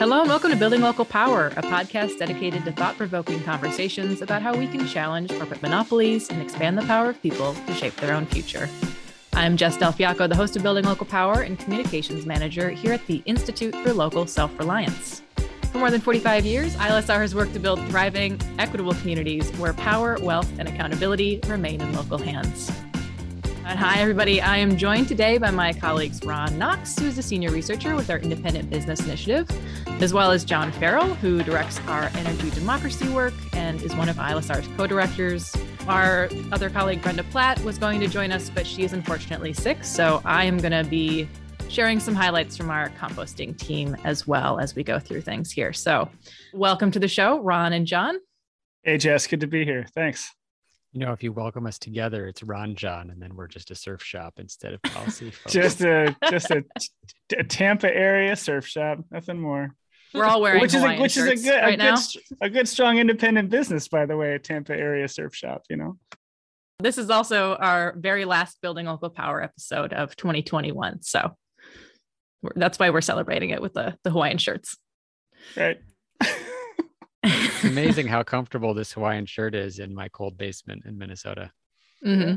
Hello and welcome to Building Local Power, a podcast dedicated to thought provoking conversations about how we can challenge corporate monopolies and expand the power of people to shape their own future. I'm Jess Del Fiacco, the host of Building Local Power and Communications Manager here at the Institute for Local Self Reliance. For more than 45 years, ILSR has worked to build thriving, equitable communities where power, wealth, and accountability remain in local hands. Hi, everybody. I am joined today by my colleagues Ron Knox, who is a senior researcher with our Independent Business Initiative, as well as John Farrell, who directs our energy democracy work and is one of ILSR's co directors. Our other colleague, Brenda Platt, was going to join us, but she is unfortunately sick. So I am going to be sharing some highlights from our composting team as well as we go through things here. So, welcome to the show, Ron and John. Hey, Jess, good to be here. Thanks. You know, if you welcome us together, it's Ron Jon, and then we're just a surf shop instead of policy. just a just a, a, Tampa area surf shop, nothing more. We're all wearing which is a, which is a good right a now. good a good strong independent business, by the way, a Tampa area surf shop. You know. This is also our very last building local power episode of 2021, so that's why we're celebrating it with the the Hawaiian shirts. Right. it's amazing how comfortable this Hawaiian shirt is in my cold basement in Minnesota. Mm-hmm.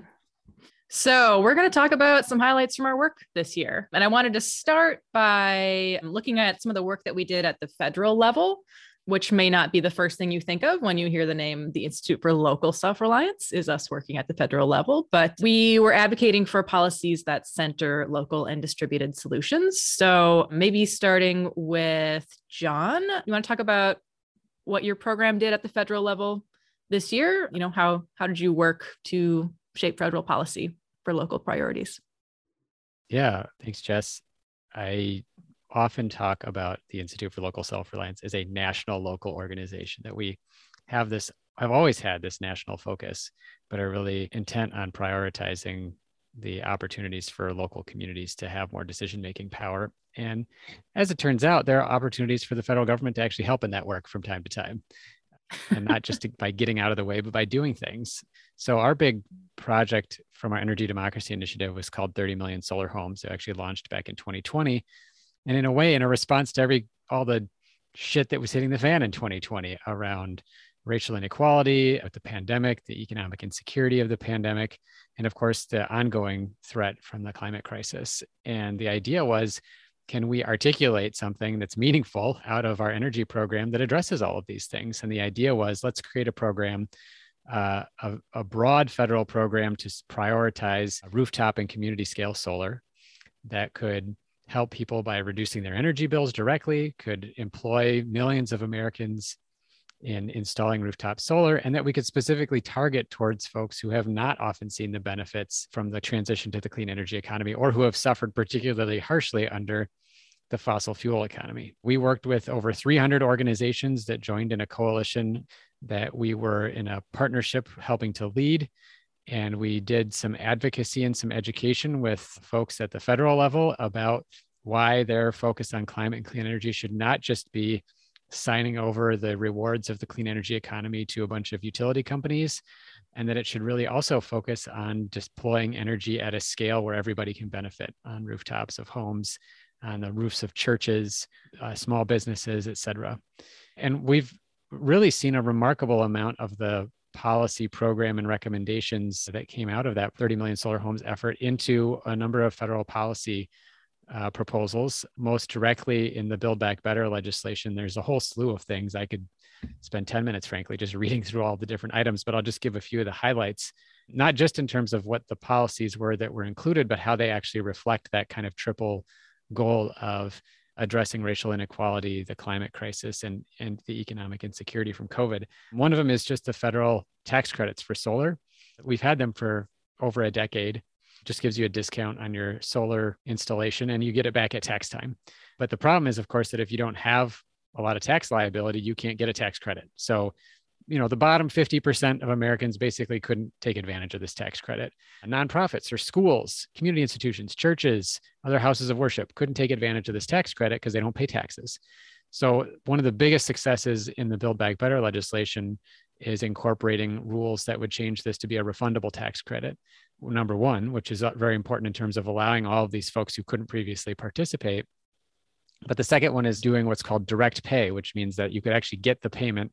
So, we're going to talk about some highlights from our work this year. And I wanted to start by looking at some of the work that we did at the federal level, which may not be the first thing you think of when you hear the name the Institute for Local Self Reliance, is us working at the federal level. But we were advocating for policies that center local and distributed solutions. So, maybe starting with John, you want to talk about what your program did at the federal level this year? You know, how how did you work to shape federal policy for local priorities? Yeah, thanks, Jess. I often talk about the Institute for Local Self Reliance as a national local organization that we have this I've always had this national focus, but are really intent on prioritizing the opportunities for local communities to have more decision making power. And as it turns out, there are opportunities for the federal government to actually help in that work from time to time. and not just to, by getting out of the way, but by doing things. So, our big project from our Energy Democracy Initiative was called 30 Million Solar Homes. It actually launched back in 2020. And in a way, in a response to every all the shit that was hitting the fan in 2020 around racial inequality, of the pandemic, the economic insecurity of the pandemic, and of course, the ongoing threat from the climate crisis. And the idea was can we articulate something that's meaningful out of our energy program that addresses all of these things? And the idea was let's create a program, uh, a, a broad federal program to prioritize rooftop and community scale solar that could help people by reducing their energy bills directly, could employ millions of Americans in installing rooftop solar and that we could specifically target towards folks who have not often seen the benefits from the transition to the clean energy economy or who have suffered particularly harshly under the fossil fuel economy. We worked with over 300 organizations that joined in a coalition that we were in a partnership helping to lead. And we did some advocacy and some education with folks at the federal level about why their focus on climate and clean energy should not just be signing over the rewards of the clean energy economy to a bunch of utility companies, and that it should really also focus on deploying energy at a scale where everybody can benefit on rooftops of homes, on the roofs of churches, uh, small businesses, et cetera. And we've really seen a remarkable amount of the policy program and recommendations that came out of that 30 million solar homes effort into a number of federal policy uh, proposals. Most directly in the Build Back Better legislation, there's a whole slew of things. I could spend 10 minutes, frankly, just reading through all the different items, but I'll just give a few of the highlights, not just in terms of what the policies were that were included, but how they actually reflect that kind of triple goal of addressing racial inequality, the climate crisis, and, and the economic insecurity from COVID. One of them is just the federal tax credits for solar. We've had them for over a decade just gives you a discount on your solar installation and you get it back at tax time. But the problem is, of course, that if you don't have a lot of tax liability, you can't get a tax credit. So, you know, the bottom 50% of Americans basically couldn't take advantage of this tax credit. Nonprofits or schools, community institutions, churches, other houses of worship couldn't take advantage of this tax credit because they don't pay taxes. So, one of the biggest successes in the Build Back Better legislation is incorporating rules that would change this to be a refundable tax credit number one, which is uh, very important in terms of allowing all of these folks who couldn't previously participate But the second one is doing what's called direct pay, which means that you could actually get the payment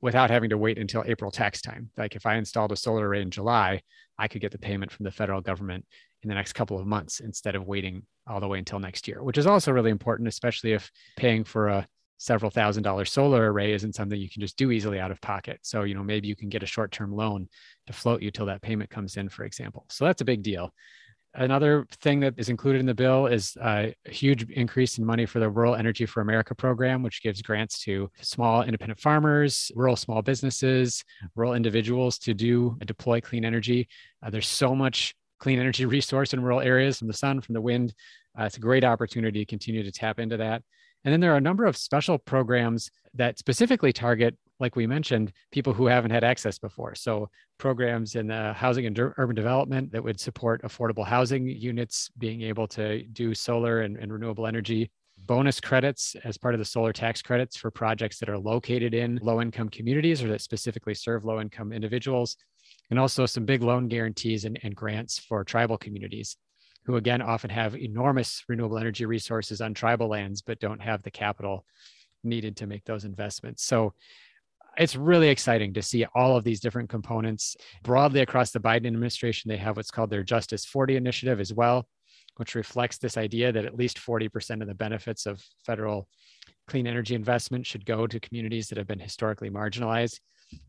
without having to wait until April tax time. Like if I installed a solar array in July, I could get the payment from the federal government in the next couple of months instead of waiting all the way until next year, which is also really important, especially if paying for a several thousand dollar solar array isn't something you can just do easily out of pocket. So, you know, maybe you can get a short term loan to float you till that payment comes in, for example. So that's a big deal. Another thing that is included in the bill is a huge increase in money for the Rural Energy for America program, which gives grants to small independent farmers, rural small businesses, rural individuals to do deploy clean energy. Uh, there's so much clean energy resource in rural areas from the sun, from the wind. Uh, it's a great opportunity to continue to tap into that. And then there are a number of special programs that specifically target, like we mentioned, people who haven't had access before. So programs in the housing and urban development that would support affordable housing units being able to do solar and, and renewable energy. Bonus credits as part of the solar tax credits for projects that are located in low income communities or that specifically serve low income individuals, and also some big loan guarantees and, and grants for tribal communities who again often have enormous renewable energy resources on tribal lands, but don't have the capital needed to make those investments. So it's really exciting to see all of these different components broadly across the Biden administration. They have what's called their Justice 40 initiative as well, which reflects this idea that at least 40% of the benefits of federal clean energy investment should go to communities that have been historically marginalized.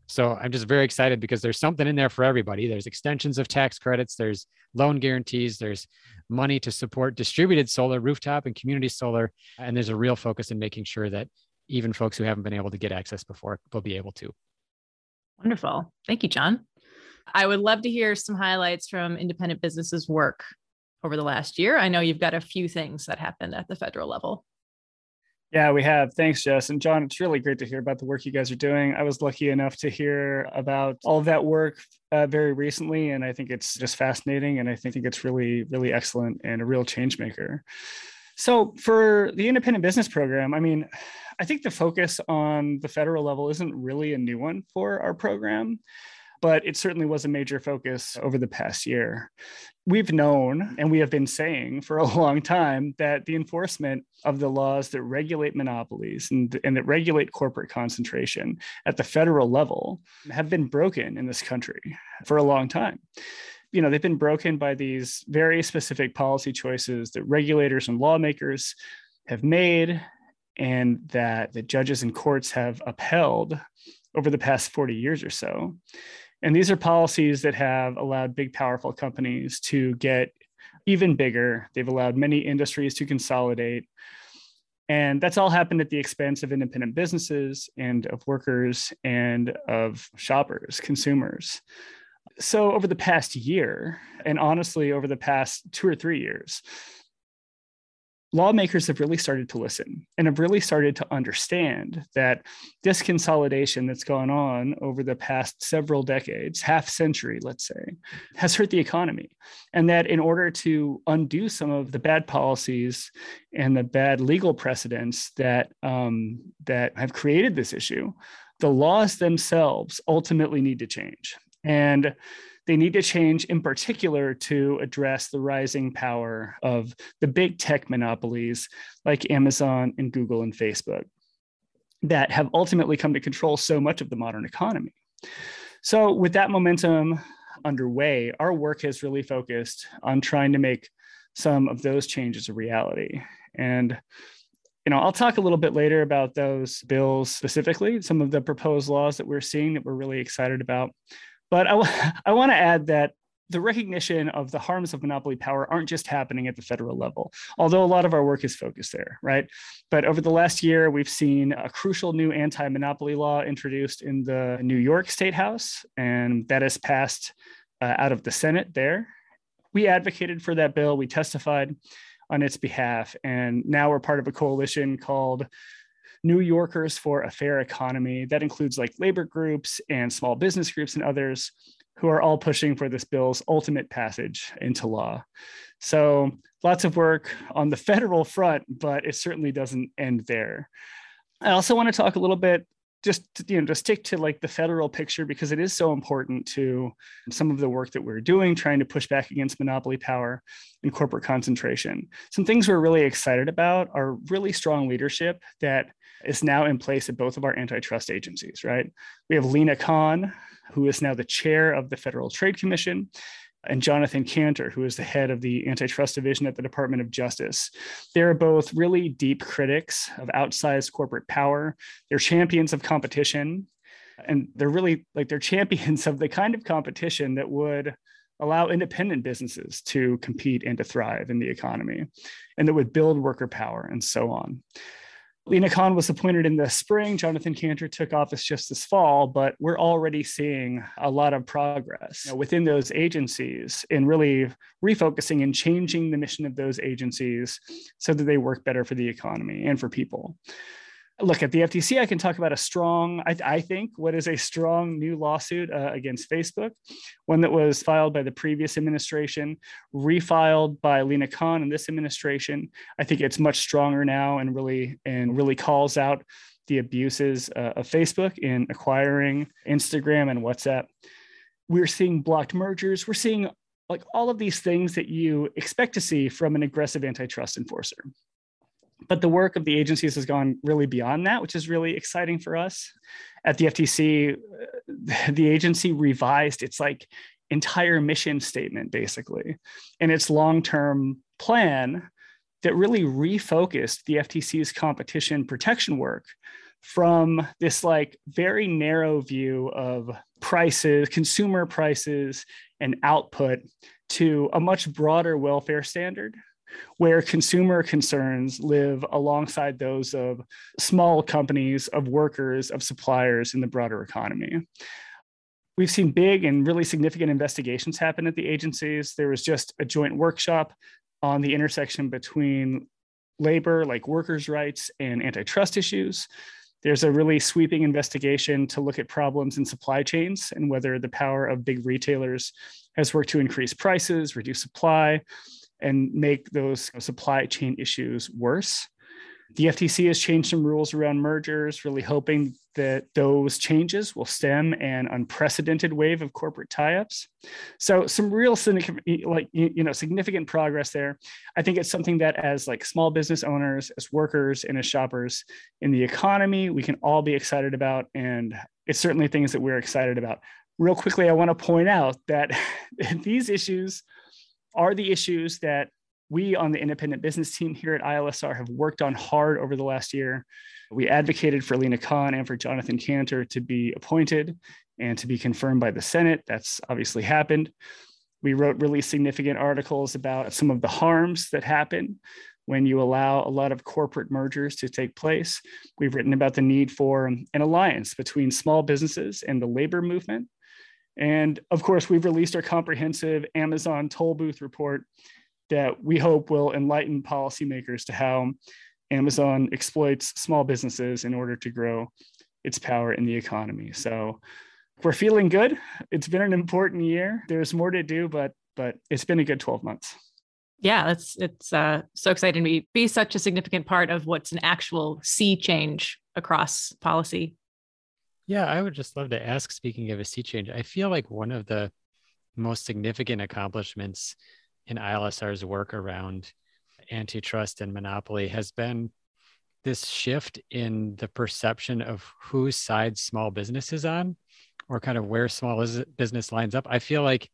So I'm just very excited because there's something in there for everybody. There's extensions of tax credits, there's loan guarantees, there's money to support distributed solar, rooftop, and community solar. And there's a real focus in making sure that even folks who haven't been able to get access before will be able to. Wonderful. Thank you, John. I would love to hear some highlights from independent businesses' work over the last year. I know you've got a few things that happened at the federal level. Yeah, we have. Thanks, Jess. And John, it's really great to hear about the work you guys are doing. I was lucky enough to hear about all of that work uh, very recently, and I think it's just fascinating. And I think it's really, really excellent and a real change maker. So, for the independent business program, I mean, I think the focus on the federal level isn't really a new one for our program but it certainly was a major focus over the past year. We've known and we have been saying for a long time that the enforcement of the laws that regulate monopolies and, and that regulate corporate concentration at the federal level have been broken in this country for a long time you know they've been broken by these very specific policy choices that regulators and lawmakers have made and that the judges and courts have upheld over the past 40 years or so and these are policies that have allowed big, powerful companies to get even bigger. They've allowed many industries to consolidate. And that's all happened at the expense of independent businesses and of workers and of shoppers, consumers. So, over the past year, and honestly, over the past two or three years, lawmakers have really started to listen and have really started to understand that this consolidation that's gone on over the past several decades, half century, let's say, has hurt the economy. And that in order to undo some of the bad policies and the bad legal precedents that, um, that have created this issue, the laws themselves ultimately need to change. And they need to change in particular to address the rising power of the big tech monopolies like Amazon and Google and Facebook that have ultimately come to control so much of the modern economy. So, with that momentum underway, our work has really focused on trying to make some of those changes a reality. And you know, I'll talk a little bit later about those bills specifically, some of the proposed laws that we're seeing that we're really excited about. But I, w- I want to add that the recognition of the harms of monopoly power aren't just happening at the federal level, although a lot of our work is focused there, right? But over the last year, we've seen a crucial new anti monopoly law introduced in the New York State House, and that has passed uh, out of the Senate there. We advocated for that bill, we testified on its behalf, and now we're part of a coalition called New Yorkers for a Fair Economy. That includes like labor groups and small business groups and others who are all pushing for this bill's ultimate passage into law. So lots of work on the federal front, but it certainly doesn't end there. I also want to talk a little bit just you know to stick to like the federal picture because it is so important to some of the work that we're doing trying to push back against monopoly power and corporate concentration some things we're really excited about are really strong leadership that is now in place at both of our antitrust agencies right we have Lina Khan who is now the chair of the federal trade commission and Jonathan Kanter, who is the head of the antitrust division at the Department of Justice. They're both really deep critics of outsized corporate power. They're champions of competition. And they're really like they're champions of the kind of competition that would allow independent businesses to compete and to thrive in the economy and that would build worker power and so on. Lina Khan was appointed in the spring. Jonathan Kanter took office just this fall, but we're already seeing a lot of progress you know, within those agencies in really refocusing and changing the mission of those agencies so that they work better for the economy and for people look at the FTC, I can talk about a strong, I, I think, what is a strong new lawsuit uh, against Facebook, one that was filed by the previous administration, refiled by Lina Khan in this administration. I think it's much stronger now and really and really calls out the abuses uh, of Facebook in acquiring Instagram and WhatsApp. We're seeing blocked mergers. We're seeing like all of these things that you expect to see from an aggressive antitrust enforcer but the work of the agencies has gone really beyond that, which is really exciting for us. At the FTC, uh, the agency revised its like entire mission statement basically, and its long-term plan that really refocused the FTC's competition protection work from this like very narrow view of prices, consumer prices, and output to a much broader welfare standard where consumer concerns live alongside those of small companies, of workers, of suppliers in the broader economy. We've seen big and really significant investigations happen at the agencies. There was just a joint workshop on the intersection between labor, like workers' rights, and antitrust issues. There's a really sweeping investigation to look at problems in supply chains and whether the power of big retailers has worked to increase prices, reduce supply, and make those supply chain issues worse. The FTC has changed some rules around mergers, really hoping that those changes will stem an unprecedented wave of corporate tie-ups. So some real like you know, significant progress there. I think it's something that, as like small business owners, as workers, and as shoppers in the economy, we can all be excited about, and it's certainly things that we're excited about. Real quickly, I want to point out that these issues are the issues that we on the independent business team here at ILSR have worked on hard over the last year. We advocated for Lina Khan and for Jonathan Kanter to be appointed and to be confirmed by the Senate. That's obviously happened. We wrote really significant articles about some of the harms that happen when you allow a lot of corporate mergers to take place. We've written about the need for an alliance between small businesses and the labor movement and of course, we've released our comprehensive Amazon toll booth report that we hope will enlighten policymakers to how Amazon exploits small businesses in order to grow its power in the economy. So we're feeling good. It's been an important year. There's more to do, but but it's been a good 12 months. Yeah, it's it's uh, so exciting to be, be such a significant part of what's an actual sea change across policy. Yeah, I would just love to ask, speaking of a sea change, I feel like one of the most significant accomplishments in ILSR's work around antitrust and monopoly has been this shift in the perception of whose side small business is on or kind of where small business lines up. I feel like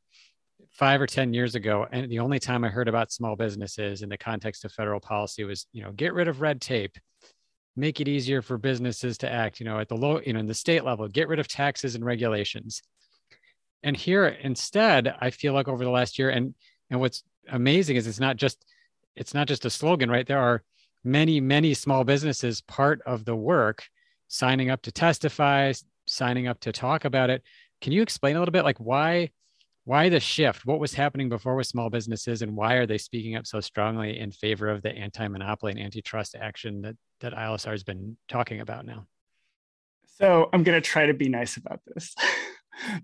five or 10 years ago, and the only time I heard about small businesses in the context of federal policy was, you know, get rid of red tape, make it easier for businesses to act, you know, at the low, you know, in the state level, get rid of taxes and regulations. And here instead, I feel like over the last year, and and what's amazing is it's not just it's not just a slogan, right? There are many, many small businesses part of the work signing up to testify, signing up to talk about it. Can you explain a little bit like why why the shift? What was happening before with small businesses and why are they speaking up so strongly in favor of the anti-monopoly and antitrust action that that ILSR has been talking about now? So I'm going to try to be nice about this.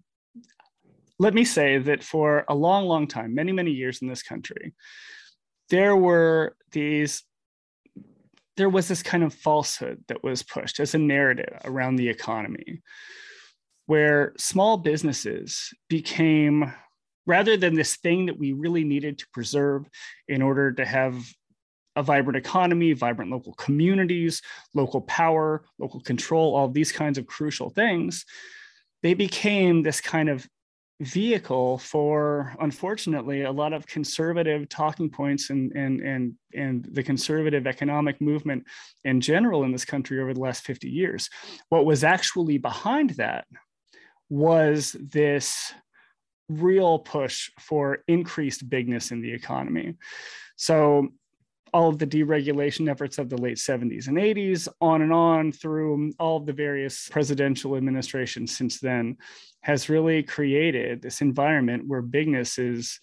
Let me say that for a long, long time, many, many years in this country, there were these there was this kind of falsehood that was pushed as a narrative around the economy where small businesses became rather than this thing that we really needed to preserve in order to have a vibrant economy, vibrant local communities, local power, local control, all these kinds of crucial things, they became this kind of vehicle for unfortunately a lot of conservative talking points and and and and the conservative economic movement in general in this country over the last 50 years. What was actually behind that was this real push for increased bigness in the economy so all of the deregulation efforts of the late 70s and 80s, on and on through all of the various presidential administrations since then, has really created this environment where bigness is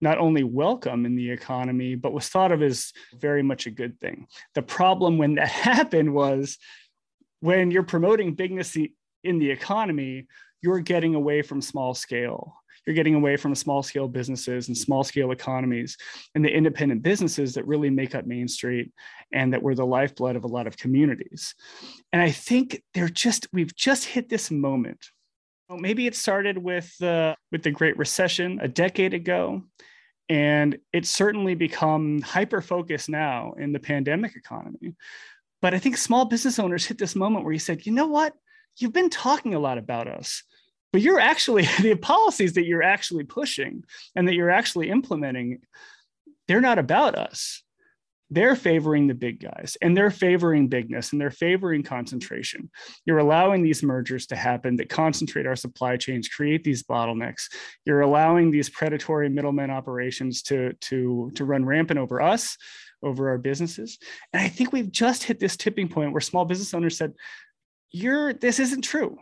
not only welcome in the economy, but was thought of as very much a good thing. The problem when that happened was when you're promoting bigness in the economy, you're getting away from small scale you're getting away from small scale businesses and small scale economies and the independent businesses that really make up Main Street and that were the lifeblood of a lot of communities. And I think they're just, we've just hit this moment. Well, maybe it started with the, with the Great Recession a decade ago. And it's certainly become hyper focused now in the pandemic economy. But I think small business owners hit this moment where you said, you know what? You've been talking a lot about us but you're actually the policies that you're actually pushing and that you're actually implementing they're not about us they're favoring the big guys and they're favoring bigness and they're favoring concentration. You're allowing these mergers to happen that concentrate our supply chains, create these bottlenecks. You're allowing these predatory middlemen operations to, to, to run rampant over us, over our businesses. And I think we've just hit this tipping point where small business owners said, You're this isn't true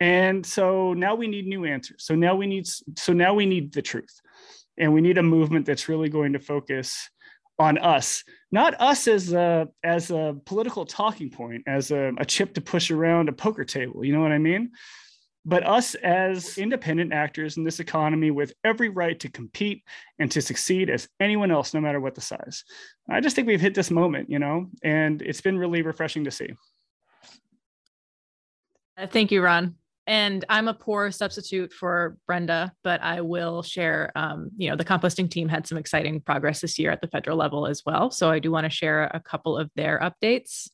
and so now we need new answers. So now we need so now we need the truth. And we need a movement that's really going to focus on us. Not us as a as a political talking point as a, a chip to push around a poker table you know what i mean? But us as independent actors in this economy with every right to compete and to succeed as anyone else no matter what the size. I just think we've hit this moment you know and it's been really refreshing to see. Uh, thank you ron and I'm a poor substitute for Brenda, but I will share. Um, you know, the composting team had some exciting progress this year at the federal level as well. So I do want to share a couple of their updates.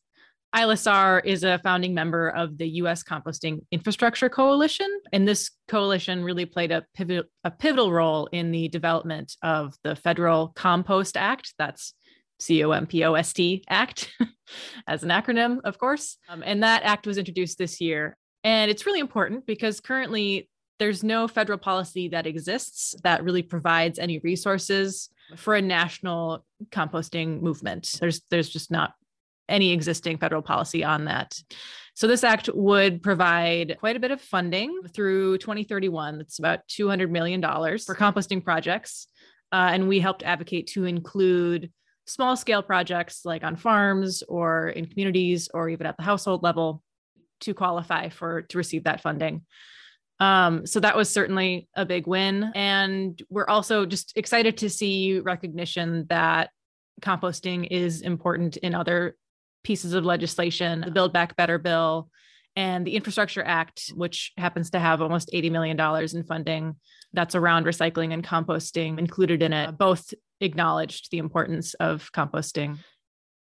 ILSR is a founding member of the U.S. Composting Infrastructure Coalition, and this coalition really played a, pivot, a pivotal role in the development of the Federal Compost Act. That's C O M P O S T Act as an acronym, of course. Um, and that act was introduced this year and it's really important because currently there's no federal policy that exists that really provides any resources for a national composting movement. There's there's just not any existing federal policy on that. So this act would provide quite a bit of funding through 2031. That's about 200 million dollars for composting projects, uh, and we helped advocate to include small scale projects like on farms or in communities or even at the household level to qualify for to receive that funding. Um, so that was certainly a big win. And we're also just excited to see recognition that composting is important in other pieces of legislation, the Build Back Better bill and the Infrastructure Act, which happens to have almost $80 million in funding that's around recycling and composting included in it, both acknowledged the importance of composting.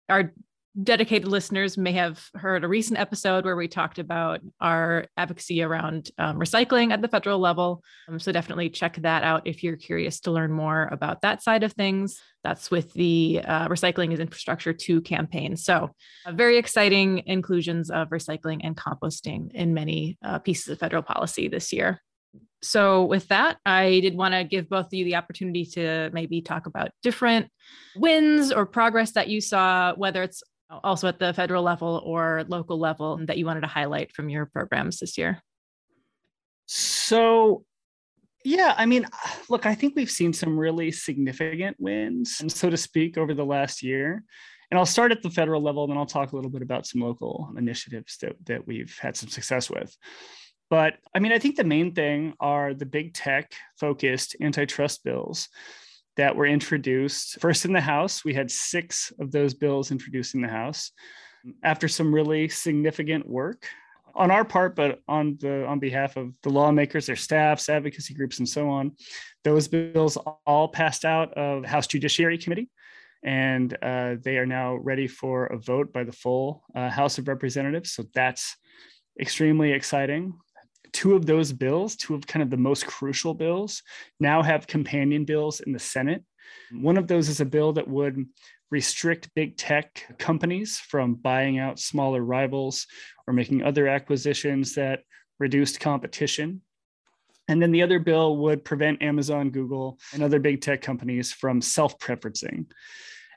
Our dedicated listeners may have heard a recent episode where we talked about our advocacy around um, recycling at the federal level. Um, so definitely check that out if you're curious to learn more about that side of things. That's with the uh, Recycling is Infrastructure 2 campaign. So, uh, very exciting inclusions of recycling and composting in many uh, pieces of federal policy this year. So, with that, I did want to give both of you the opportunity to maybe talk about different wins or progress that you saw, whether it's also at the federal level or local level that you wanted to highlight from your programs this year? So, yeah, I mean, look, I think we've seen some really significant wins, so to speak, over the last year. And I'll start at the federal level, then I'll talk a little bit about some local initiatives that, that we've had some success with. But I mean, I think the main thing are the big tech focused antitrust bills that were introduced first in the House. We had six of those bills introduced in the House after some really significant work on our part, but on the on behalf of the lawmakers, their staffs, advocacy groups, and so on. Those bills all passed out of House Judiciary Committee, and uh, they are now ready for a vote by the full uh, House of Representatives. So that's extremely exciting. Two of those bills, two of kind of the most crucial bills, now have companion bills in the Senate. One of those is a bill that would restrict big tech companies from buying out smaller rivals or making other acquisitions that reduced competition. And then the other bill would prevent Amazon, Google, and other big tech companies from self preferencing.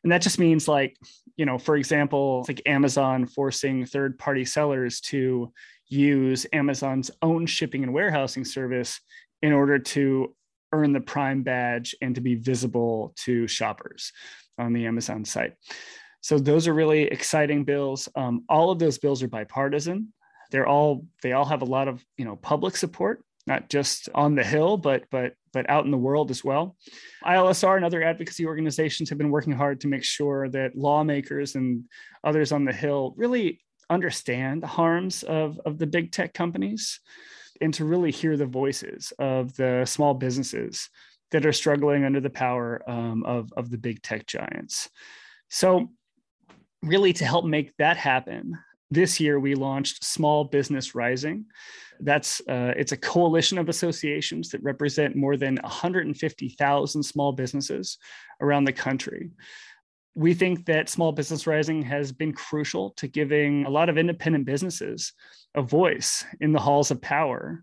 And that just means, like, you know, for example, like Amazon forcing third party sellers to use Amazon's own shipping and warehousing service in order to earn the Prime badge and to be visible to shoppers on the Amazon site. So those are really exciting bills. Um, all of those bills are bipartisan. They're all they all have a lot of you know public support, not just on the Hill, but but but out in the world as well. ILSR and other advocacy organizations have been working hard to make sure that lawmakers and others on the Hill really understand the harms of, of the big tech companies and to really hear the voices of the small businesses that are struggling under the power um, of, of the big tech giants. So, really, to help make that happen, this year we launched Small Business Rising. That's uh, it's a coalition of associations that represent more than 150,000 small businesses around the country we think that Small Business Rising has been crucial to giving a lot of independent businesses a voice in the halls of power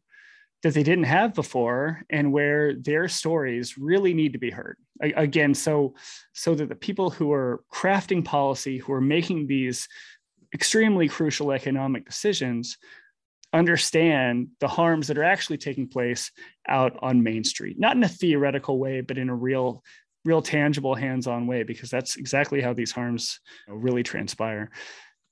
that they didn't have before and where their stories really need to be heard. Again so so that the people who are crafting policy who are making these extremely crucial economic decisions understand the harms that are actually taking place out on main street not in a theoretical way but in a real real tangible hands-on way because that's exactly how these harms really transpire.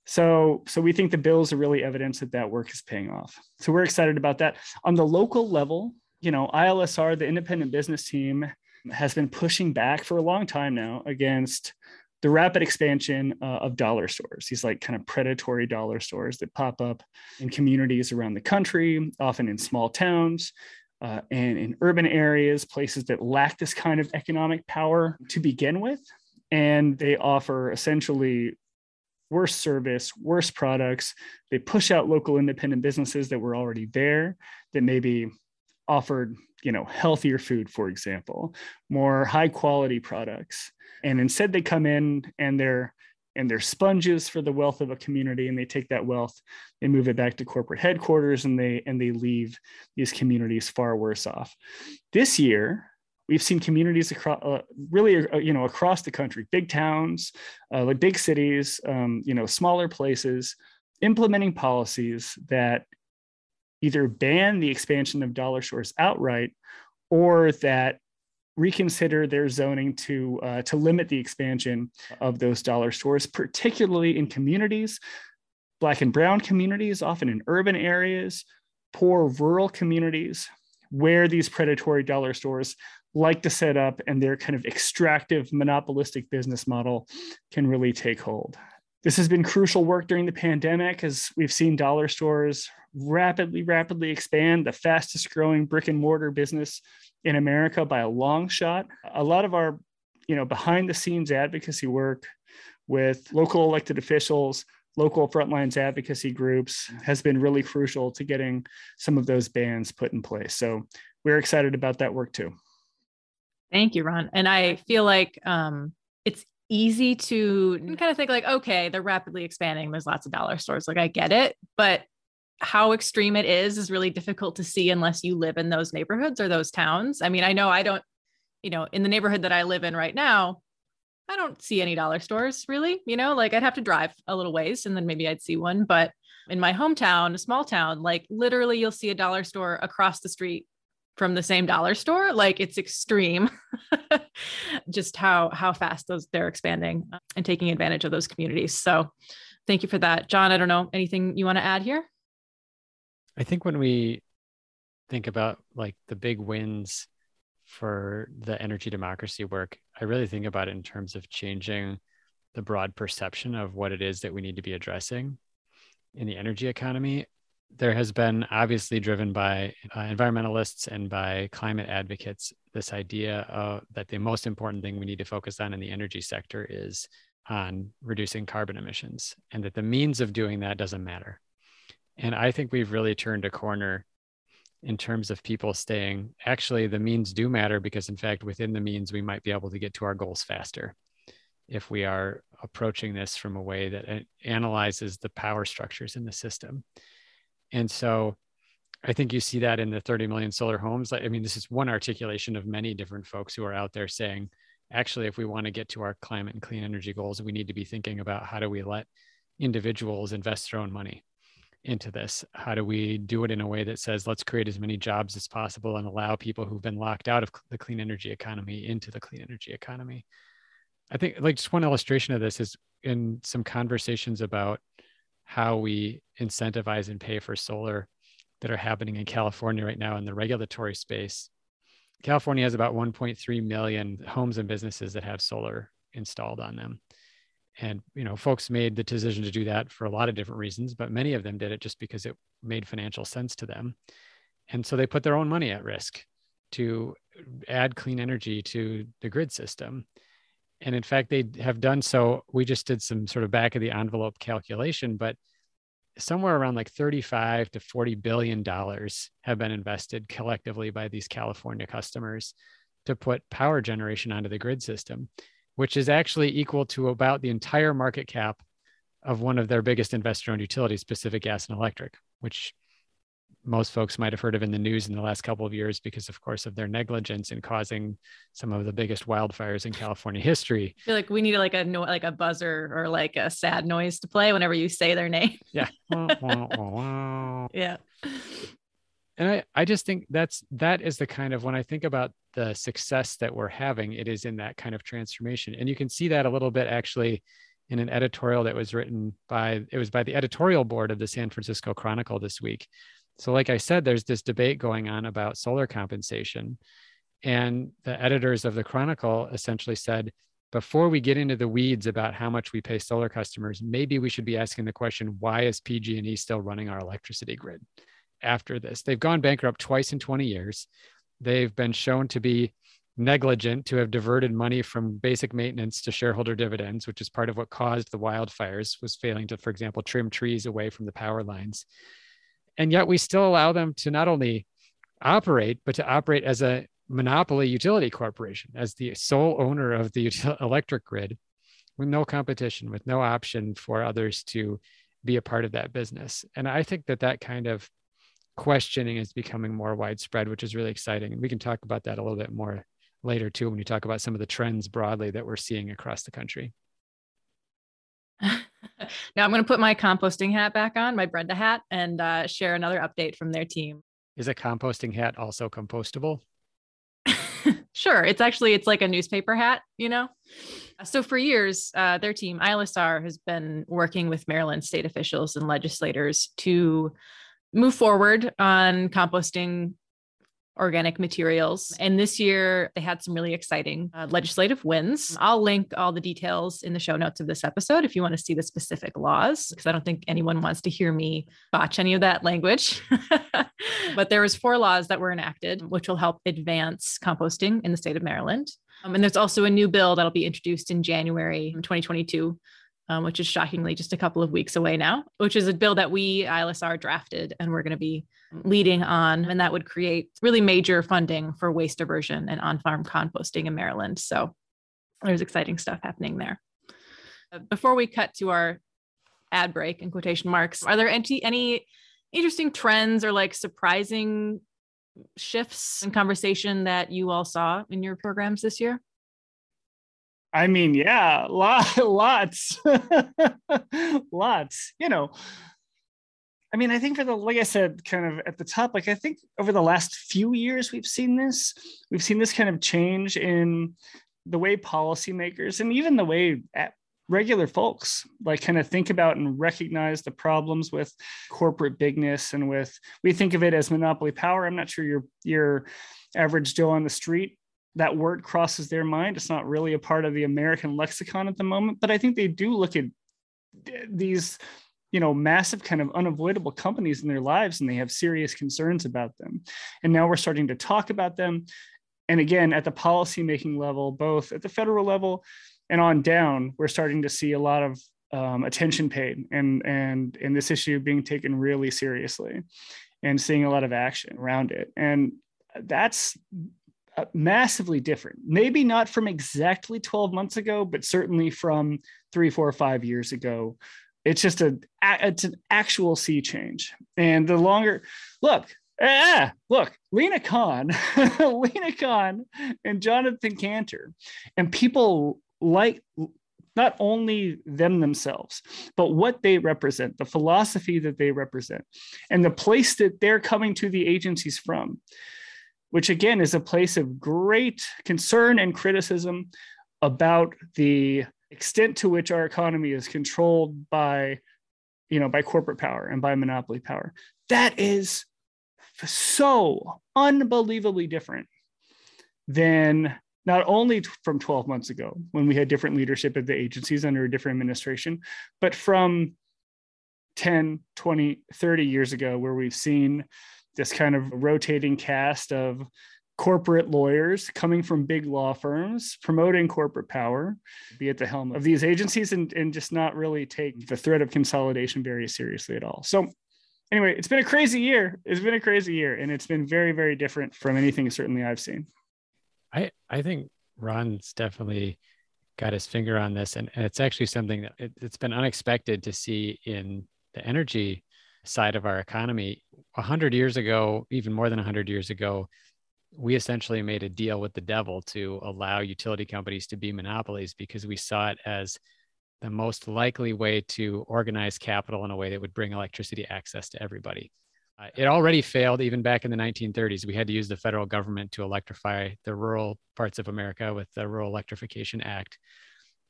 So so we think the bills are really evidence that that work is paying off. So we're excited about that. On the local level you know ilsr the independent business team has been pushing back for a long time now against the rapid expansion uh, of dollar stores these like kind of predatory dollar stores that pop up in communities around the country often in small towns uh, and in urban areas, places that lack this kind of economic power to begin with. And they offer essentially worse service, worse products. They push out local independent businesses that were already there that maybe offered, you know, healthier food, for example, more high quality products. And instead they come in and they're and they're sponges for the wealth of a community and they take that wealth they move it back to corporate headquarters and they and they leave these communities far worse off. This year we've seen communities across uh, really uh, you know across the country big towns uh, like big cities um, you know smaller places implementing policies that either ban the expansion of dollar stores outright or that reconsider their zoning to uh, to limit the expansion of those dollar stores, particularly in communities, black and brown communities, often in urban areas, poor rural communities, where these predatory dollar stores like to set up and their kind of extractive monopolistic business model can really take hold. This has been crucial work during the pandemic as we've seen dollar stores rapidly, rapidly expand, the fastest growing brick and mortar business in America by a long shot. A lot of our, you know, behind the scenes advocacy work with local elected officials, local frontlines advocacy groups has been really crucial to getting some of those bans put in place. So we're excited about that work too. Thank you, Ron. And I feel like um, it's easy to kind of think like, okay, they're rapidly expanding. There's lots of dollar stores. Like I get it, but how extreme it is is really difficult to see unless you live in those neighborhoods or those towns. I mean, I know I don't, you know, in the neighborhood that I live in right now, I don't see any dollar stores really, you know, like I'd have to drive a little ways and then maybe I'd see one. But in my hometown, a small town, like literally you'll see a dollar store across the street from the same dollar store. Like it's extreme just how how fast those they're expanding uh, and taking advantage of those communities. So thank you for that. John, I don't know, anything you want to add here? I think when we think about like the big wins for the energy democracy work, I really think about it in terms of changing the broad perception of what it is that we need to be addressing in the energy economy. There has been obviously driven by uh, environmentalists and by climate advocates this idea of, that the most important thing we need to focus on in the energy sector is on reducing carbon emissions, and that the means of doing that doesn't matter. And I think we've really turned a corner in terms of people staying. Actually the means do matter because in fact within the means we might be able to get to our goals faster if we are approaching this from a way that uh, analyzes the power structures in the system. And so i think you see that in the 30 million solar homes. I mean this is one articulation of many different folks who are out there saying actually if we want to get to our climate and clean energy goals we need to be thinking about how do we let individuals invest their own money into this? How do we do it in a way that says, let's create as many jobs as possible and allow people who've been locked out of the clean energy economy into the clean energy economy? I think, like, just one illustration of this is in some conversations about how we incentivize and pay for solar that are happening in California right now in the regulatory space. California has about 1.3 million homes and businesses that have solar installed on them and you know folks made the decision to do that for a lot of different reasons but many of them did it just because it made financial sense to them. And so they put their own money at risk to add clean energy to the grid system. And in fact they have done so. We just did some sort of back of the envelope calculation but somewhere around like 35 to 40 billion dollars have been invested collectively by these california customers to put power generation onto the grid system which is actually equal to about the entire market cap of one of their biggest investor owned utilities, Pacific Gas and Electric, which most folks might have heard of in the news in the last couple of years because, of course, of their negligence in causing some of the biggest wildfires in California history. I feel like we need like a no, like a buzzer or like a sad noise to play whenever you say their name. Yeah. yeah and I, I just think that's that is the kind of when I think about the success that we're having, it is in that kind of transformation. And you can see that a little bit actually in an editorial that was written by it was by the editorial board of the San Francisco Chronicle this week. So, like I said, there's this debate going on about solar compensation. And the editors of the Chronicle essentially said, before we get into the weeds about how much we pay solar customers, maybe we should be asking the question, why is PG&E still running our electricity grid? After this. They've gone bankrupt twice in 20 years. They've been shown to be negligent to have diverted money from basic maintenance to shareholder dividends, which is part of what caused the wildfires, was failing to, for example, trim trees away from the power lines. And yet we still allow them to not only operate, but to operate as a monopoly utility corporation, as the sole owner of the electric grid with no competition, with no option for others to be a part of that business. And I think that that kind of questioning is becoming more widespread, which is really exciting. And we can talk about that a little bit more later too when you talk about some of the trends broadly that we're seeing across the country. now I'm going to put my composting hat back on, my Brenda hat, and uh, share another update from their team. Is a composting hat also compostable? sure. It's actually it's like a newspaper hat, you know. So for years, uh, their team ILSR has been working with Maryland state officials and legislators to move forward on composting organic materials. And this year, they had some really exciting uh, legislative wins. I'll link all the details in the show notes of this episode if you want to see the specific laws, because I don't think anyone wants to hear me botch any of that language. but there was four laws that were enacted, which will help advance composting in the state of Maryland. Um, and there's also a new bill that'll be introduced in January 2022 um, which is shockingly just a couple of weeks away now, which is a bill that we, ILSR, drafted and we're going to be leading on. And that would create really major funding for waste diversion and on farm composting in Maryland. So there's exciting stuff happening there. Uh, before we cut to our ad break in quotation marks, are there any, any interesting trends or like surprising shifts in conversation that you all saw in your programs this year? I mean, yeah, lot, lots, lots. You know, I mean, I think for the, like I said, kind of at the top, like I think over the last few years, we've seen this. We've seen this kind of change in the way policymakers and even the way regular folks like kind of think about and recognize the problems with corporate bigness and with we think of it as monopoly power i'm not sure your your average joe on the street that word crosses their mind. It's not really a part of the American lexicon at the moment, but I think they do look at these you know massive kind of unavoidable companies in their lives and they have serious concerns about them. And now we're starting to talk about them. And again at the policy making level both at the federal level and on down we're starting to see a lot of um, attention paid and and and this issue being taken really seriously and seeing a lot of action around it. And that's massively different. Maybe not from exactly 12 months ago but certainly from three four five years ago. It's just a it's an actual sea change. And the longer look ah, look Lina Khan Lina Khan and Jonathan Kanter, and people like not only them themselves but what they represent the philosophy that they represent and the place that they're coming to the agencies from which again is a place of great concern and criticism about the extent to which our economy is controlled by you know by corporate power and by monopoly power. That is so unbelievably different than not only from 12 months ago when we had different leadership at the agencies under a different administration but from 10 20 30 years ago where we've seen this kind of rotating cast of corporate lawyers coming from big law firms promoting corporate power be at the helm of these agencies and, and just not really take the threat of consolidation very seriously at all. So anyway it's been a crazy year. It's been a crazy year and it's been very very different from anything certainly i've seen. I i think ron's definitely got his finger on this and, and it's actually something that it, it's been unexpected to see in the energy side of our economy 100 years ago even more than 100 years ago we essentially made a deal with the devil to allow utility companies to be monopolies because we saw it as the most likely way to organize capital in a way that would bring electricity access to everybody. Uh, it already failed even back in the 1930s. We had to use the federal government to electrify the rural parts of America with the Rural Electrification Act.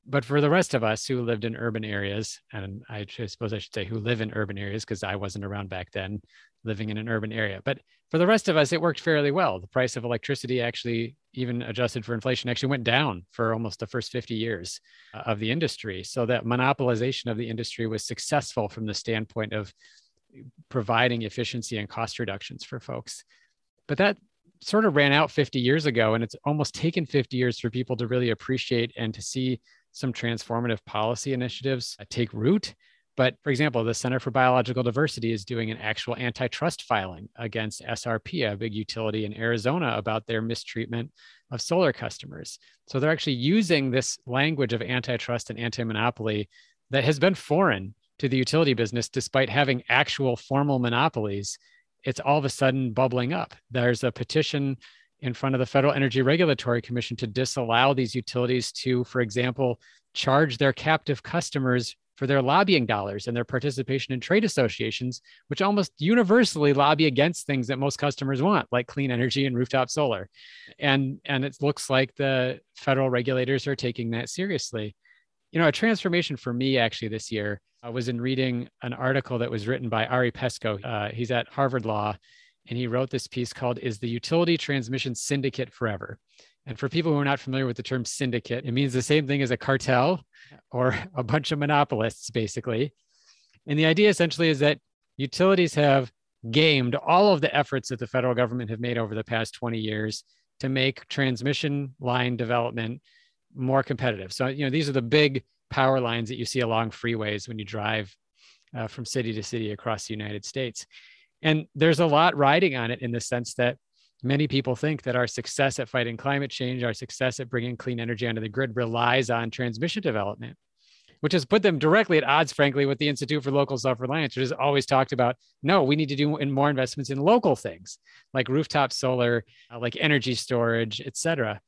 But for the rest of us who lived in urban areas, and I suppose I should say who live in urban areas because I wasn't around back then, living in an urban area. But for the rest of us, it worked fairly well. The price of electricity actually, even adjusted for inflation, actually went down for almost the first 50 years uh, of the industry. So that monopolization of the industry was successful from the standpoint of providing efficiency and cost reductions for folks. But that sort of ran out 50 years ago, and it's almost taken 50 years for people to really appreciate and to see some transformative policy initiatives uh, take root but for example, the Center for Biological Diversity is doing an actual antitrust filing against SRP, a big utility in Arizona, about their mistreatment of solar customers. So they're actually using this language of antitrust and anti monopoly that has been foreign to the utility business, despite having actual formal monopolies. It's all of a sudden bubbling up. There's a petition in front of the Federal Energy Regulatory Commission to disallow these utilities to, for example, charge their captive customers for their lobbying dollars and their participation in trade associations, which almost universally lobby against things that most customers want, like clean energy and rooftop solar. And, and it looks like the federal regulators are taking that seriously. You know, a transformation for me actually this year I was in reading an article that was written by Ari Peskoe. Uh, he's at Harvard Law, and he wrote this piece called Is the Utility Transmission Syndicate Forever? And for people who are not familiar with the term syndicate, it means the same thing as a cartel or a bunch of monopolists, basically. And the idea essentially is that utilities have gamed all of the efforts that the federal government have made over the past 20 years to make transmission line development more competitive. So, you know, these are the big power lines that you see along freeways when you drive uh, from city to city across the United States. And there's a lot riding on it in the sense that many people think that our success at fighting climate change, our success at bringing clean energy onto the grid relies on transmission development, which has put them directly at odds, frankly, with the Institute for Local Self Reliance, which has always talked about no, we need to do more investments in local things like rooftop solar, uh, like energy storage, et cetera.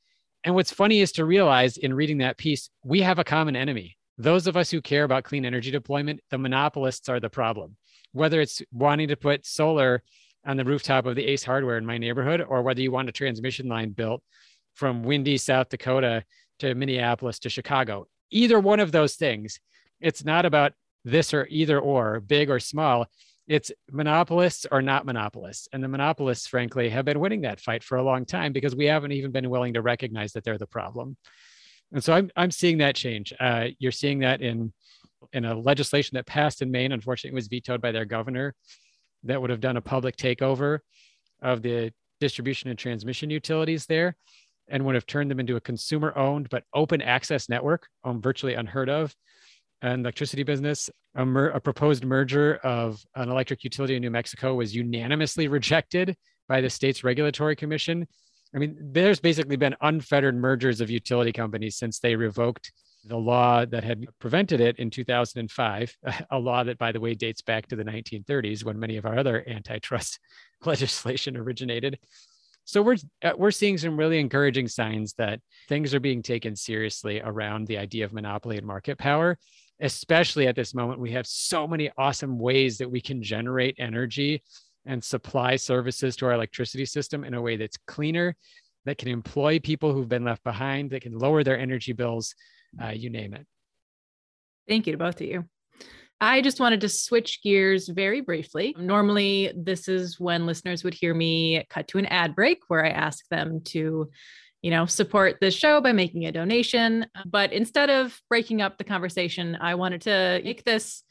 And what's funny is to realize in reading that piece, we have a common enemy. Those of us who care about clean energy deployment, the monopolists are the problem. Whether it's wanting to put solar on the rooftop of the Ace Hardware in my neighborhood, or whether you want a transmission line built from windy South Dakota to Minneapolis to Chicago. Either one of those things, it's not about this or either or, big or small. it's monopolists or not monopolists. And the monopolists, frankly, have been winning that fight for a long time because we haven't even been willing to recognize that they're the problem. And so I'm, I'm seeing that change. Uh, you're seeing that in, in a legislation that passed in Maine, unfortunately, was vetoed by their governor that would have done a public takeover of the distribution and transmission utilities there and would have turned them into a consumer owned but open access network, um, virtually unheard of an electricity business. A, mer- a, proposed merger of an electric utility in New Mexico was unanimously rejected by the state's regulatory commission. I mean, there's basically been unfettered mergers of utility companies since they revoked the law that had prevented it in 2005, a law that, by the way, dates back to the 1930s when many of our other antitrust legislation originated. So we're uh, we're seeing some really encouraging signs that things are being taken seriously around the idea of monopoly and market power especially at this moment, we have so many awesome ways that we can generate energy and supply services to our electricity system in a way that's cleaner, that can employ people who've been left behind, that can lower their energy bills, uh, you name it. Thank you to both of you. I just wanted to switch gears very briefly. Normally, this is when listeners would hear me cut to an ad break where I ask them to you know, support the show by making a donation. But instead of breaking up the conversation, I wanted to make this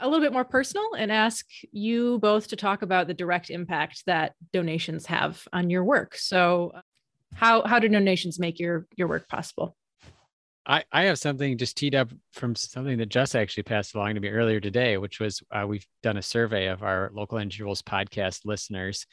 a little bit more personal and ask you both to talk about the direct impact that donations have on your work. So, how how do donations make your your work possible? I, I have something just teed up from something that Jess actually passed along to me earlier today, which was uh, we've done a survey of our local Rules podcast listeners,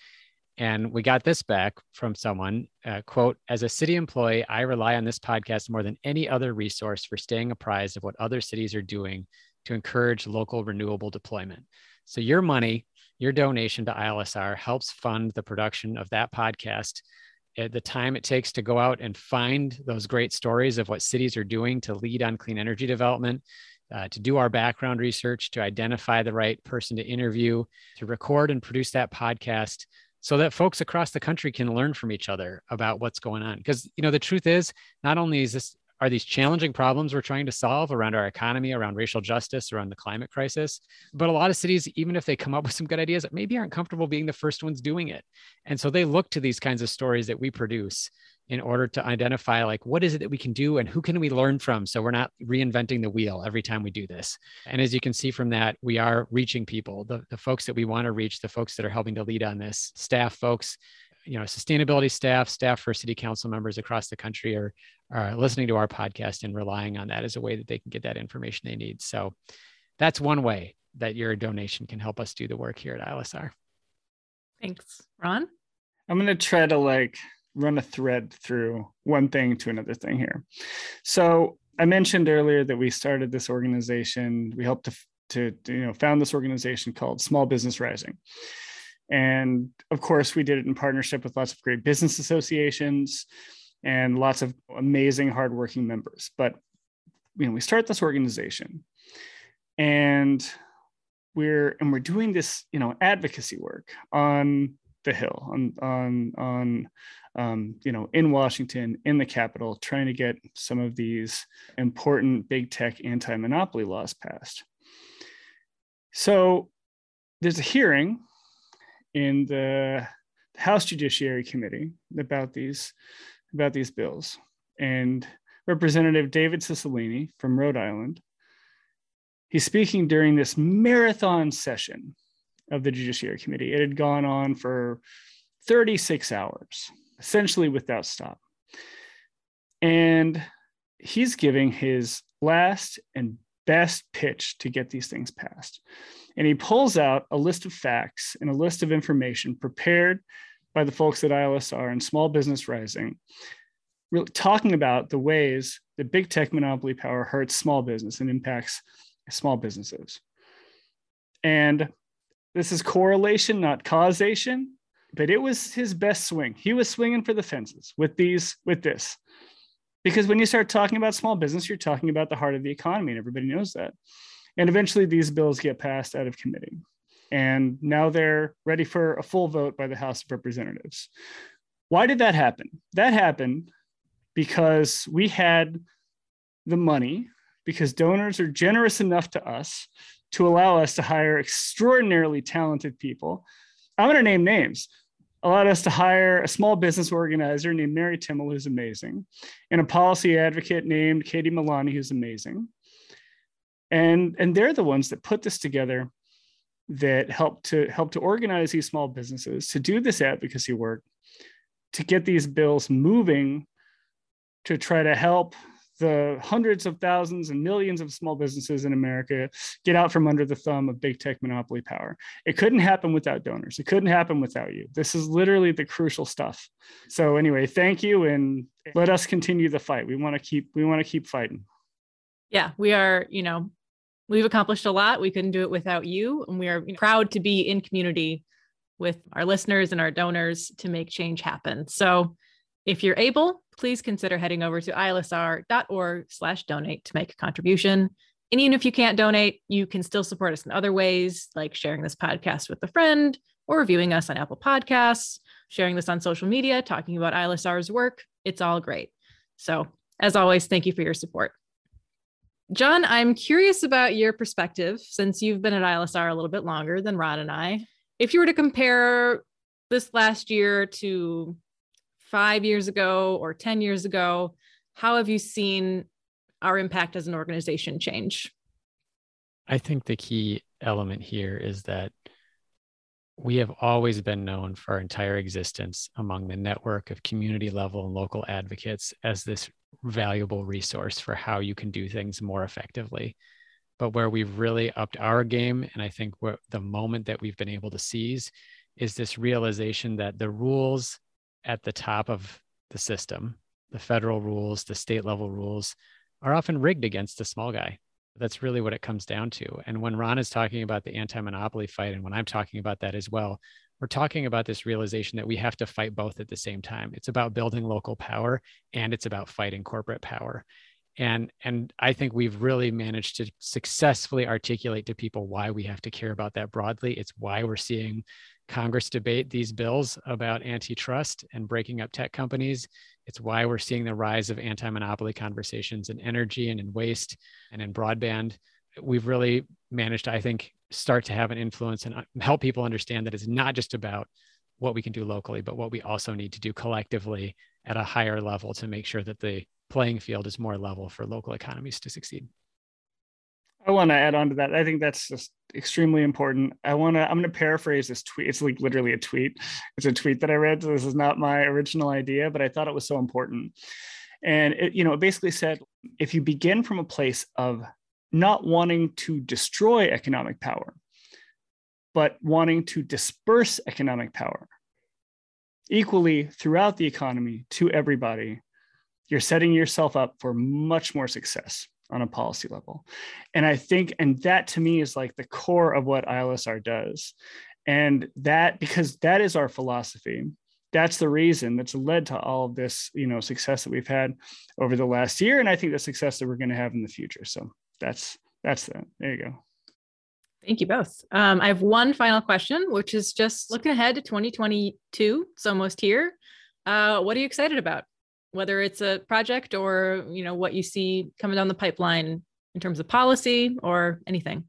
and we got this back from someone uh, quote, as a city employee, I rely on this podcast more than any other resource for staying apprised of what other cities are doing to encourage local renewable deployment. So your money, your donation to ILSR helps fund the production of that podcast. At the time it takes to go out and find those great stories of what cities are doing to lead on clean energy development, uh, to do our background research, to identify the right person to interview, to record and produce that podcast so that folks across the country can learn from each other about what's going on because you know the truth is not only is this are these challenging problems we're trying to solve around our economy around racial justice around the climate crisis. But a lot of cities even if they come up with some good ideas maybe aren't comfortable being the first ones doing it. And so they look to these kinds of stories that we produce in order to identify like what is it that we can do and who can we learn from so we're not reinventing the wheel every time we do this? And as you can see from that we are reaching people. The, the folks that we want to reach the folks that are helping to lead on this staff folks you know sustainability staff staff for city council members across the country are, are listening to our podcast and relying on that as a way that they can get that information they need so that's one way that your donation can help us do the work here at ilsr thanks ron i'm going to try to like run a thread through one thing to another thing here. So I mentioned earlier that we started this organization. We helped to, to, to you know found this organization called Small Business Rising. And of course, we did it in partnership with lots of great business associations and lots of amazing, hardworking members. But you know, we start this organization, and we're and we're doing this, you know, advocacy work on the Hill, on on on um, you know, in Washington, in the Capitol, trying to get some of these important big tech anti-monopoly laws passed. So there's a hearing in the House Judiciary Committee about these about these bills, and Representative David Cicilline from Rhode Island. He's speaking during this marathon session of the Judiciary Committee. It had gone on for 36 hours essentially without stop. And he's giving his last and best pitch to get these things passed. And he pulls out a list of facts and a list of information prepared by the folks at ILSR and Small Business Rising, talking about the ways that big tech monopoly power hurts small business and impacts small businesses. And this is correlation, not causation but it was his best swing. He was swinging for the fences with these, with this. Because when you start talking about small business, you're talking about the heart of the economy, and everybody knows that. And eventually, these bills get passed out of committee. And now they're ready for a full vote by the House of Representatives. Why did that happen? That happened because we had the money, because donors are generous enough to us to allow us to hire extraordinarily talented people. I'm going to name names. Allowed us to hire a small business organizer named Mary Timmel, who's amazing, and a policy advocate named Katie Milani, who's amazing. And, and they're the ones that put this together that help to help to organize these small businesses to do this advocacy work to get these bills moving to try to help the hundreds of thousands and millions of small businesses in America get out from under the thumb of big tech monopoly power. It couldn't happen without donors. It couldn't happen without you. This is literally the crucial stuff. So anyway, thank you and let us continue the fight. We want to keep we want to keep fighting. Yeah, we are, you know, we've accomplished a lot. We couldn't do it without you and we are proud to be in community with our listeners and our donors to make change happen. So if you're able, please consider heading over to ilsr.org slash donate to make a contribution. And even if you can't donate, you can still support us in other ways, like sharing this podcast with a friend or reviewing us on Apple Podcasts, sharing this on social media, talking about ILSR's work. It's all great. So, as always, thank you for your support. John, I'm curious about your perspective since you've been at ILSR a little bit longer than Ron and I. If you were to compare this last year to five years ago or 10 years ago, how have you seen our impact as an organization change? I think the key element here is that we have always been known for our entire existence among the network of community level and local advocates as this valuable resource for how you can do things more effectively. But where we've really upped our game, and I think what the moment that we've been able to seize is this realization that the rules at the top of the system, the federal rules, the state level rules, are often rigged against the small guy. That's really what it comes down to. And when Ron is talking about the anti monopoly fight, and when I'm talking about that as well, we're talking about this realization that we have to fight both at the same time. It's about building local power and it's about fighting corporate power. And, and I think we've really managed to successfully articulate to people why we have to care about that broadly. It's why we're seeing Congress debate these bills about antitrust and breaking up tech companies. It's why we're seeing the rise of anti monopoly conversations in energy and in waste and in broadband. We've really managed I think, start to have an influence and uh, help people understand that it's not just about what we can do locally, but what we also need to do collectively at a higher level to make sure that the playing field is more level for local economies to succeed. I want to add on to that. I think that's just extremely important. I want to, I'm going to paraphrase this tweet. It's like literally a tweet. It's a tweet that I read. So this is not my original idea, but I thought it was so important. And it, you know, it basically said if you begin from a place of not wanting to destroy economic power, but wanting to disperse economic power equally throughout the economy to everybody, you're setting yourself up for much more success on a policy level. And I think, and that to me is like the core of what ILSR does. And that, because that is our philosophy, that's the reason that's led to all of this, you know, success that we've had over the last year. And I think the success that we're going to have in the future. So that's, that's that. There you go. Thank you both. Um, I have one final question, which is just looking ahead to 2022. It's almost here. Uh, what are you excited about? Whether it's a project or you know what you see coming down the pipeline in terms of policy or anything.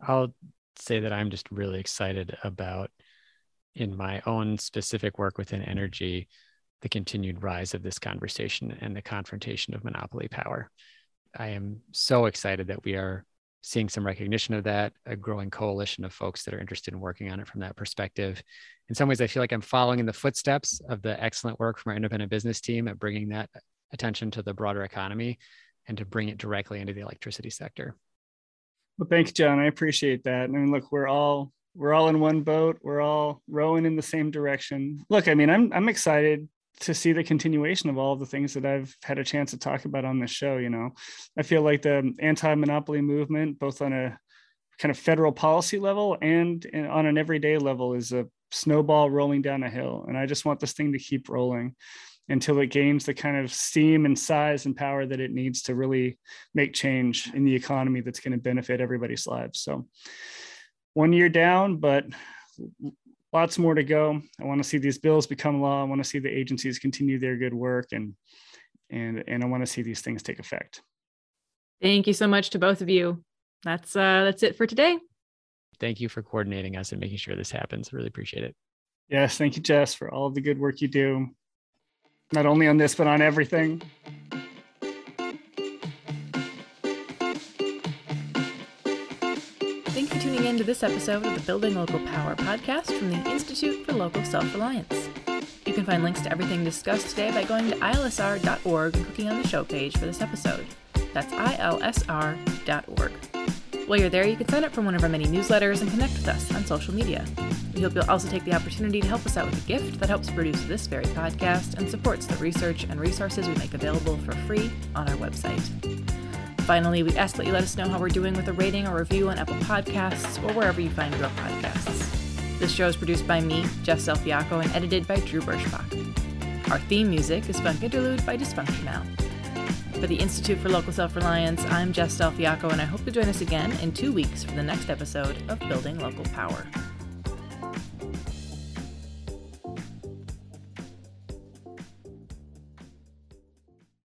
I'll say that i'm just really excited about in my own specific work within energy the continued rise of this conversation and the confrontation of monopoly power. I am so excited that we are seeing some recognition of that, a growing coalition of folks that are interested in working on it from that perspective. In some ways, I feel like I'm following in the footsteps of the excellent work from our independent business team at bringing that attention to the broader economy and to bring it directly into the electricity sector. Well, thanks, John. I appreciate that. I mean, look, we're all we're all in one boat. We're all rowing in the same direction. Look, I mean, I'm I'm excited to see the continuation of all of the things that I've had a chance to talk about on this show. You know, I feel like the anti-monopoly movement, both on a kind of federal policy level and on an everyday level, is a snowball rolling down a hill. And I just want this thing to keep rolling until it gains the kind of steam and size and power that it needs to really make change in the economy that's going to benefit everybody's lives. So one year down, but lots more to go. I want to see these bills become law. I want to see the agencies continue their good work and and and I want to see these things take effect. Thank you so much to both of you. that's uh, that's it for today. Thank you for coordinating us and making sure this happens. Really appreciate it. Yes, thank you, Jess, for all of the good work you do, not only on this but on everything. To this episode of the Building Local Power podcast from the Institute for Local Self Reliance. You can find links to everything discussed today by going to ilsr.org and clicking on the show page for this episode. That's ilsr.org. While you're there, you can sign up for one of our many newsletters and connect with us on social media. We hope you'll also take the opportunity to help us out with a gift that helps produce this very podcast and supports the research and resources we make available for free on our website. Finally, we ask that you let us know how we're doing with a rating or review on Apple Podcasts or wherever you find your podcasts. This show is produced by me, Jess Del Fiacco, and edited by Drew Birschbach. Our theme music is Funk Interlude by Dysfunctional. For the Institute for Local Self Reliance, I'm Jess Del Fiacco, and I hope to join us again in two weeks for the next episode of Building Local Power.